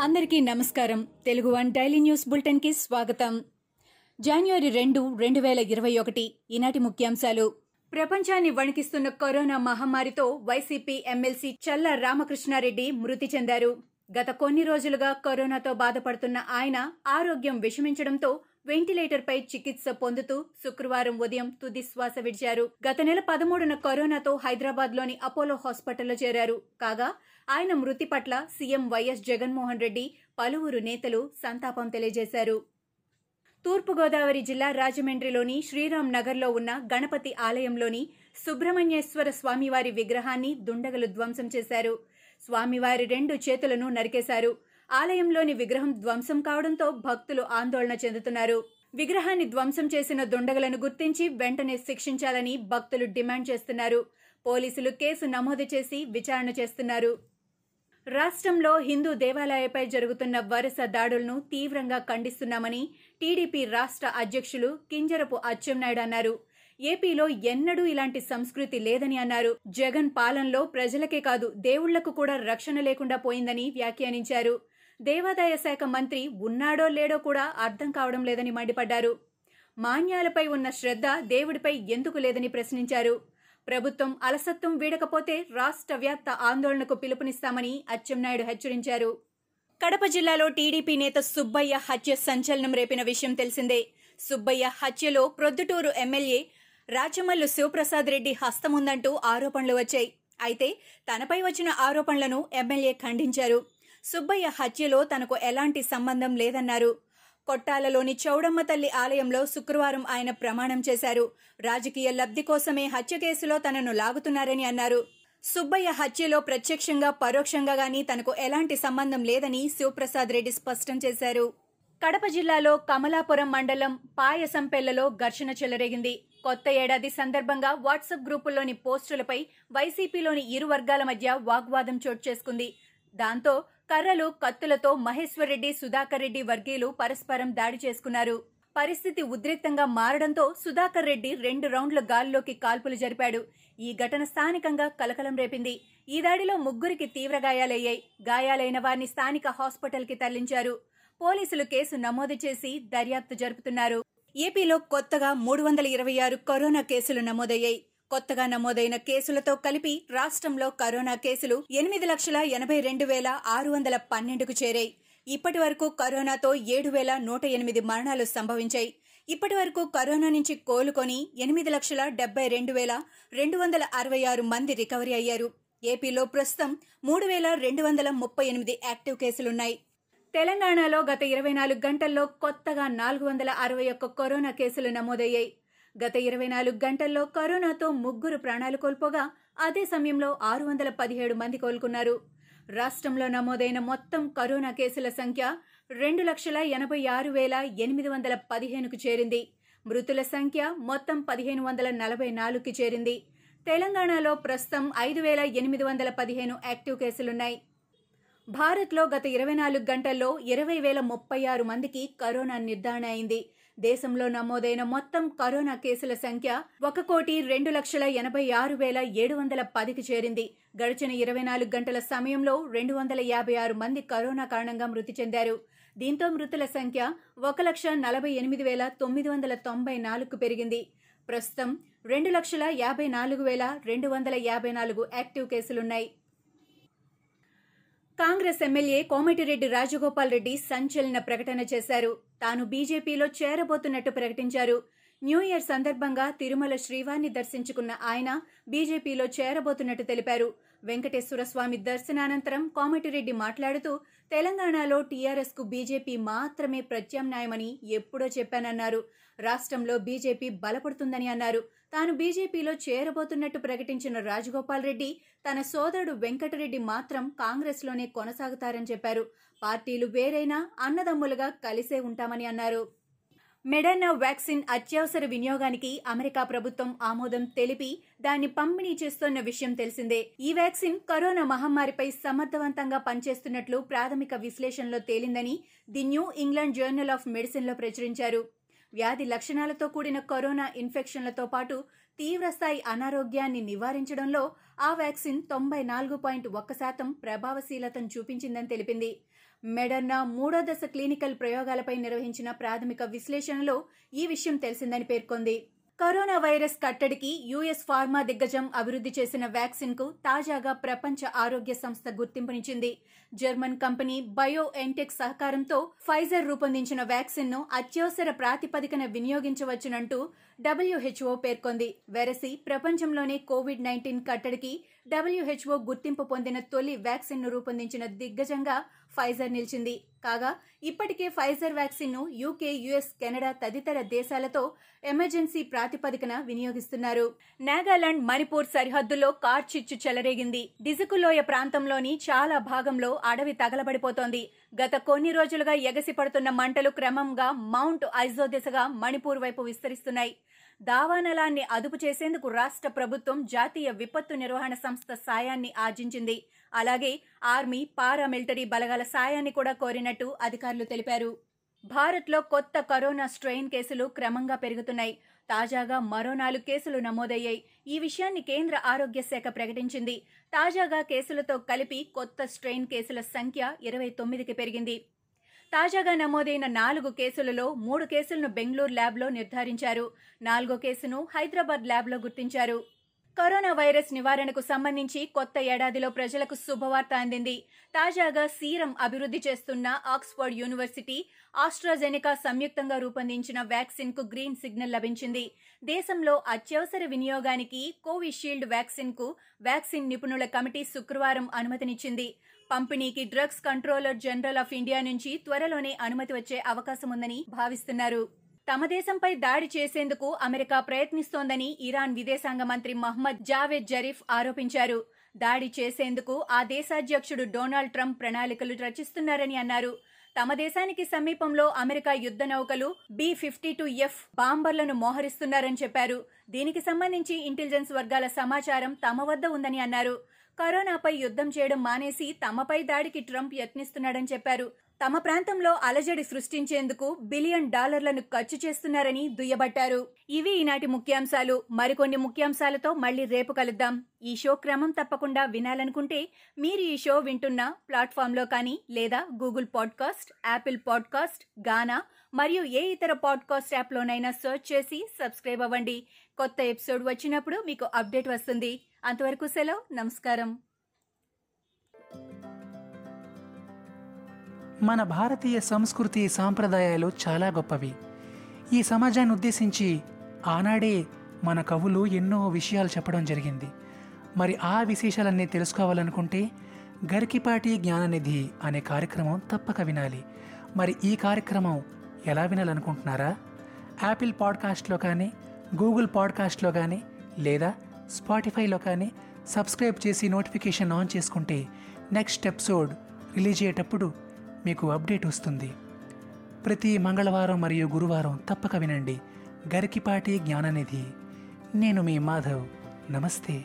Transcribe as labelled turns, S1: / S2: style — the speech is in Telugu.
S1: అందరికీ నమస్కారం. తెలుగు వన్ డైలీ న్యూస్ బులెటిన్కి స్వాగతం. జనవరి రెండు రెండు వేల ఇరవై ఒకటి ఈనాటి ముఖ్యాంశాలు. ప్రపంచాన్ని వణికిస్తున్న కరోనా మహమ్మారితో వైసీపీ ఎమ్మెల్సీ చల్ల రామకృష్ణారెడ్డి మృతి చెందారు. గత కొన్ని రోజులుగా కరోనాతో బాధపడుతున్న ఆయన ఆరోగ్యం విషమించడంతో వెంటిలేటర్పై చికిత్స పొందుతూ శుక్రవారం ఉదయం తుది శ్వాస విడిచారు. గత నెల పదమూడున కరోనాతో హైదరాబాద్లోని అపోలో హాస్పిటల్లో చేరారు. కాగా ఆయన మృతి పట్ల సీఎం వైఎస్ జగన్మోహన్ రెడ్డి పలువురు నేతలు సంతాపం తెలియజేశారు. తూర్పుగోదావరి జిల్లా రాజమండ్రిలోని శ్రీరామ్ నగర్లో ఉన్న గణపతి ఆలయంలోని సుబ్రహ్మణ్యేశ్వర స్వామివారి విగ్రహాన్ని దుండగలు ధ్వంసం చేశారు. స్వామివారి రెండు చేతులను నరికేశారు. ఆలయంలోని విగ్రహం ధ్వంసం కావడంతో భక్తులు ఆందోళన చెందుతున్నారు. విగ్రహాన్ని ధ్వంసం చేసిన దుండగలను గుర్తించి వెంటనే శిక్షించాలని భక్తులు డిమాండ్ చేస్తున్నారు. పోలీసులు కేసు నమోదు చేసి విచారణ చేస్తున్నారు. రాష్ట్రంలో హిందూ దేవాలయాలపై జరుగుతున్న వరుస దాడులను తీవ్రంగా ఖండిస్తున్నామని టీడీపీ రాష్ట్ర అధ్యక్షులు కింజరపు అచ్చెన్నాయుడు అన్నారు. ఏపీలో ఎన్నడూ ఇలాంటి సంస్కృతి లేదని అన్నారు. జగన్ పాలనలో ప్రజలకే కాదు దేవుళ్ళకు కూడా రక్షణ లేకుండా పోయిందని వ్యాఖ్యానించారు. దేవాదాయ శాఖ మంత్రి ఉన్నాడో లేడో కూడా అర్థం కావడం లేదని మండిపడ్డారు. మాన్యాలపై ఉన్న శ్రద్ధ దేవుడిపై ఎందుకు లేదని ప్రశ్నించారు. ప్రభుత్వం అలసత్వం వీడకపోతే రాష్ట్ర వ్యాప్త ఆందోళనకు పిలుపునిస్తామని అచ్చెన్నాయుడు హెచ్చరించారు. కడప జిల్లాలో టీడీపీ నేత సుబ్బయ్య హత్య సంచలనం రేపిన విషయం తెలిసిందే. సుబ్బయ్య హత్యలో ప్రొద్దుటూరు ఎమ్మెల్యే రాచమల్లు శివప్రసాద్ రెడ్డి హస్తముందంటూ ఆరోపణలు వచ్చాయి. అయితే తనపై వచ్చిన ఆరోపణలను ఎమ్మెల్యే ఖండించారు. సుబ్బయ్య హత్యలో తనకు ఎలాంటి సంబంధం లేదన్నారు. కొట్టాలలోని చౌడమ్మ తల్లి ఆలయంలో శుక్రవారం ఆయన ప్రమాణం చేశారు. రాజకీయ లబ్ధి కోసమే హత్య కేసులో తనను లాగుతున్నారని అన్నారు. సుబ్బయ్య హత్యలో ప్రత్యక్షంగా పరోక్షంగా గాని తనకు ఎలాంటి సంబంధం లేదని శివప్రసాద్ రెడ్డి స్పష్టం చేశారు. కడప జిల్లాలో కమలాపురం మండలం పాయసంపెల్లలో ఘర్షణ చెలరేగింది. కొత్త ఏడాది సందర్భంగా వాట్సాప్ గ్రూపుల్లోని పోస్టులపై వైసీపీలోని ఇరు వర్గాల మధ్య వాగ్వాదం చోటు చేసుకుంది. దాంతో కర్రలు కత్తులతో మహేశ్వర్ రెడ్డి సుధాకర్ రెడ్డి వర్గీయులు పరస్పరం దాడి చేసుకున్నారు. పరిస్థితి ఉద్రిక్తంగా మారడంతో సుధాకర్ రెడ్డి రెండు రౌండ్ల గాల్లోకి కాల్పులు జరిపాడు. ఈ ఘటన స్థానికంగా కలకలం రేపింది. ఈ దాడిలో ముగ్గురికి తీవ్ర గాయాలయ్యాయి. గాయాలైన వారిని స్థానిక హాస్పిటల్కి తరలించారు. పోలీసులు కేసు నమోదు చేసి దర్యాప్తు జరుపుతున్నారు. ఏపీలో కొత్తగా మూడు వందల ఇరవై ఆరు కరోనా కేసులు నమోదయ్యాయి. కొత్తగా నమోదైన కేసులతో కలిపి రాష్ట్రంలో కరోనా కేసులు ఎనిమిది లక్షల ఎనభై రెండు వేల ఆరు వందల పన్నెండుకు చేరాయి. ఇప్పటి వరకు కరోనాతో ఏడు వేల నూట ఎనిమిది మరణాలు సంభవించాయి. ఇప్పటి వరకు కరోనా నుంచి కోలుకొని ఎనిమిది లక్షల డెబ్బై రెండు వేల రెండు వందల అరవై ఆరు మంది రికవరీ అయ్యారు. ఏపీలో ప్రస్తుతం మూడు వేల రెండు వందల ముప్పై ఎనిమిది యాక్టివ్ కేసులున్నాయి. తెలంగాణలో గత ఇరవై నాలుగు గంటల్లో కొత్తగా నాలుగు వందల అరవై ఒక్క కరోనా కేసులు నమోదయ్యాయి. గత ఇరవై నాలుగు గంటల్లో కరోనాతో ముగ్గురు ప్రాణాలు కోల్పోగా అదే సమయంలో ఆరు వందల పదిహేడు మంది కోలుకున్నారు. రాష్ట్రంలో నమోదైన మొత్తం కరోనా కేసుల సంఖ్య రెండు లక్షల ఎనభై ఆరు వేల ఎనిమిది వందల పదిహేనుకు చేరింది. మృతుల సంఖ్య మొత్తం పదిహేను వందల నలభై నాలుగుకి చేరింది. తెలంగాణలో ప్రస్తుతం ఐదు వేల ఎనిమిది వందల పదిహేను యాక్టివ్ కేసులున్నాయి. భారత్లో గత ఇరవై నాలుగు గంటల్లో ఇరవై వేల ముప్పై ఆరు మందికి కరోనా నిర్ధారణ అయింది. దేశంలో నమోదైన మొత్తం కరోనా కేసుల సంఖ్య ఒక కోటి రెండు లక్షల ఎనభై ఆరు వేల ఏడు వందల పదికి చేరింది. గడిచిన ఇరవై నాలుగు గంటల సమయంలో రెండు వందల యాభై ఆరు మంది కరోనా కారణంగా మృతి చెందారు. దీంతో మృతుల సంఖ్య ఒక లక్ష నలభై ఎనిమిది వేల తొమ్మిది వందల తొంభై నాలుగుకు పెరిగింది. ప్రస్తుతం రెండు లక్షల యాభై నాలుగు వేల రెండు వందల యాభై నాలుగు యాక్టివ్ కేసులున్నాయి. కాంగ్రెస్ ఎమ్మెల్యే కోమటిరెడ్డి రాజగోపాల్ రెడ్డి సంచలన ప్రకటన చేశారు. తాను బీజేపీలో చేరబోతున్నట్టు ప్రకటించారు. న్యూ ఇయర్ సందర్భంగా తిరుమల శ్రీవారిని దర్శించుకున్న ఆయన బీజేపీలో చేరబోతున్నట్టు తెలిపారు. వెంకటేశ్వర స్వామి దర్శనానంతరం కోమటిరెడ్డి మాట్లాడుతూ తెలంగాణలో టీఆర్ఎస్కు బీజేపీ మాత్రమే ప్రత్యామ్నాయమని ఎప్పుడో చెప్పానన్నారు. రాష్ట్రంలో బీజేపీ బలపడుతుందని అన్నారు. తాను బీజేపీలో చేరబోతున్నట్టు ప్రకటించిన రాజగోపాల్ రెడ్డి తన సోదరుడు వెంకటరెడ్డి మాత్రం కాంగ్రెస్లోనే కొనసాగుతారని చెప్పారు. పార్టీలు వేరైనా అన్నదమ్ములుగా కలిసే ఉంటామని అన్నారు. మెడర్నా వ్యాక్సిన్ అత్యవసర వినియోగానికి అమెరికా ప్రభుత్వం ఆమోదం తెలిపి దాన్ని పంపిణీ చేస్తున్న విషయం తెలిసిందే. ఈ వ్యాక్సిన్ కరోనా మహమ్మారిపై సమర్థవంతంగా పనిచేస్తున్నట్లు ప్రాథమిక విశ్లేషణలో తేలిందని the New England journal of మెడిసిన్లో ప్రచురించారు. వ్యాధి లక్షణాలతో కూడిన కరోనా ఇన్ఫెక్షన్లతో పాటు తీవ్రస్థాయి అనారోగ్యాన్ని నివారించడంలో ఆ వ్యాక్సిన్ తొంభై నాలుగు పాయింట్ ఒక్క శాతం ప్రభావశీలతను చూపించిందని తెలిపింది. మెడర్నా మూడో దశ క్లినికల్ ప్రయోగాలపై నిర్వహించిన ప్రాథమిక విశ్లేషణలో ఈ విషయం తెలిసిందని పేర్కొంది. కరోనా వైరస్ కట్టడికి యుఎస్ ఫార్మా దిగ్గజం అభివృద్ధి చేసిన వ్యాక్సిన్కు తాజాగా ప్రపంచ ఆరోగ్య సంస్థ గుర్తింపునిచ్చింది. జర్మన్ కంపెనీ బయో ఎన్టెక్ సహకారంతో ఫైజర్ రూపొందించిన వ్యాక్సిన్ను అత్యవసర ప్రాతిపదికన వినియోగించవచ్చునంటూ డబ్ల్యూహెచ్ఓ పేర్కొంది. వెరసి ప్రపంచంలోనే కోవిడ్ నైన్టీన్ కట్టడికి డబ్ల్యూహెచ్ఓ గుర్తింపు పొందిన తొలి వ్యాక్సిన్ను రూపొందించిన దిగ్గజంగా ఫైజర్ నిలిచింది. కాగా ఇప్పటికే ఫైజర్ వ్యాక్సిన్ను యూకే యుఎస్ కెనడా తదితర దేశాలతో ఎమర్జెన్సీ ప్రాతిపదికన వినియోగిస్తున్నారు. నాగాలాండ్ మణిపూర్ సరిహద్దులో కార్చిచ్చు చెలరేగింది. డిజుకులోయ ప్రాంతంలోని చాలా భాగంలో అడవి తగలబడిపోతోంది. గత కొన్ని రోజులుగా ఎగసిపడుతున్న మంటలు క్రమంగా మౌంట్ ఐజో దిశగా మణిపూర్ వైపు విస్తరిస్తున్నాయి. దావానలాన్ని అదుపు చేసేందుకు రాష్ట్ర ప్రభుత్వం జాతీయ విపత్తు నిర్వహణ సంస్థ సాయాన్ని ఆర్జించింది. అలాగే ఆర్మీ పారామిలిటరీ బలగాల సాయాన్ని కూడా కోరినట్టు అధికారులు తెలిపారు. భారత్లో కొత్త కరోనా స్ట్రెయిన్ కేసులు క్రమంగా పెరుగుతున్నాయి. తాజాగా మరో నాలుగు కేసులు నమోదయ్యాయి. ఈ విషయాన్ని కేంద్ర ఆరోగ్య శాఖ ప్రకటించింది. తాజాగా కేసులతో కలిపి కొత్త స్ట్రెయిన్ కేసుల సంఖ్య ఇరవై తొమ్మిదికి పెరిగింది. తాజాగా నమోదైన నాలుగు కేసులలో మూడు కేసులను బెంగళూరు ల్యాబ్లో నిర్ధారించారు. నాలుగో కేసును హైదరాబాద్ ల్యాబ్లో గుర్తించారు. కరోనా వైరస్ నివారణకు సంబంధించి కొత్త ఏడాదిలో ప్రజలకు శుభవార్త అందింది. తాజాగా సీరం అభివృద్ధి చేస్తున్న ఆక్స్ఫర్డ్ యూనివర్సిటీ ఆస్ట్రాజెనికా సంయుక్తంగా రూపొందించిన వ్యాక్సిన్కు గ్రీన్ సిగ్నల్ లభించింది. దేశంలో అత్యవసర వినియోగానికి కోవిషీల్డ్ వ్యాక్సిన్కు వ్యాక్సిన్ నిపుణుల కమిటీ శుక్రవారం అనుమతినిచ్చింది. పంపిణీకి drugs controller general of India నుంచి త్వరలోనే అనుమతి వచ్చే అవకాశం ఉందని భావిస్తున్నారు. తమ దేశంపై దాడి చేసేందుకు అమెరికా ప్రయత్నిస్తోందని ఇరాన్ విదేశాంగ మంత్రి మహ్మద్ జావేద్ జరీఫ్ ఆరోపించారు. దాడి చేసేందుకు ఆ దేశాధ్యక్షుడు డొనాల్డ్ ట్రంప్ ప్రణాళికలు రచిస్తున్నారని అన్నారు. తమ దేశానికి సమీపంలో అమెరికా యుద్ధ నౌకలు బి ఫిఫ్టీ టూ ఎఫ్ బాంబర్లను మోహరిస్తున్నారని చెప్పారు. దీనికి సంబంధించి ఇంటెలిజెన్స్ వర్గాల సమాచారం తమ వద్ద ఉందని అన్నారు. కరోనాపై యుద్ధం చేయడం మానేసి తమపై దాడికి ట్రంప్ యత్నిస్తున్నాడని చెప్పారు. తమ ప్రాంతంలో అలజడి సృష్టించేందుకు బిలియన్ డాలర్లను ఖర్చు చేస్తున్నారని దుయ్యబట్టారు. ఇవి ఈనాటి ముఖ్యాంశాలు. మరికొన్ని ముఖ్యాంశాలతో మళ్ళీ రేపు కలుద్దాం. ఈ షో క్రమం తప్పకుండా వినాలనుకుంటే మీరు ఈ షో వింటున్న ప్లాట్ఫామ్లో కానీ లేదా Google podcast Apple podcast Gaana మరియు ఏ ఇతర పాడ్కాస్ట్ యాప్లోనైనా సెర్చ్ చేసి సబ్స్క్రైబ్ అవ్వండి. కొత్త ఎపిసోడ్ వచ్చినప్పుడు మీకు అప్డేట్ వస్తుంది. అంతవరకు సెలవు. నమస్కారం.
S2: మన భారతీయ సంస్కృతి సాంప్రదాయాలు చాలా గొప్పవి. ఈ సమాజాన్ని ఉద్దేశించి ఆనాడే మన కవులు ఎన్నో విషయాలు చెప్పడం జరిగింది. మరి ఆ విశేషాలన్నీ తెలుసుకోవాలనుకుంటే గరికిపాటి జ్ఞాననిధి అనే కార్యక్రమం తప్పక వినాలి. మరి ఈ కార్యక్రమం ఎలా వినాలనుకుంటున్నారా? యాపిల్ పాడ్కాస్ట్లో కానీ గూగుల్ పాడ్కాస్ట్లో కానీ లేదా స్పాటిఫైలో కానీ సబ్స్క్రైబ్ చేసి నోటిఫికేషన్ ఆన్ చేసుకుంటే నెక్స్ట్ ఎపిసోడ్ రిలీజ్ అయ్యేటప్పుడు మీకు అప్డేట్ వస్తుంది. ప్రతి మంగళవారం మరియు గురువారం తప్పక వినండి. గరికిపాటి జ్ఞాననిధి. నేను మీ మాధవ్. నమస్తే.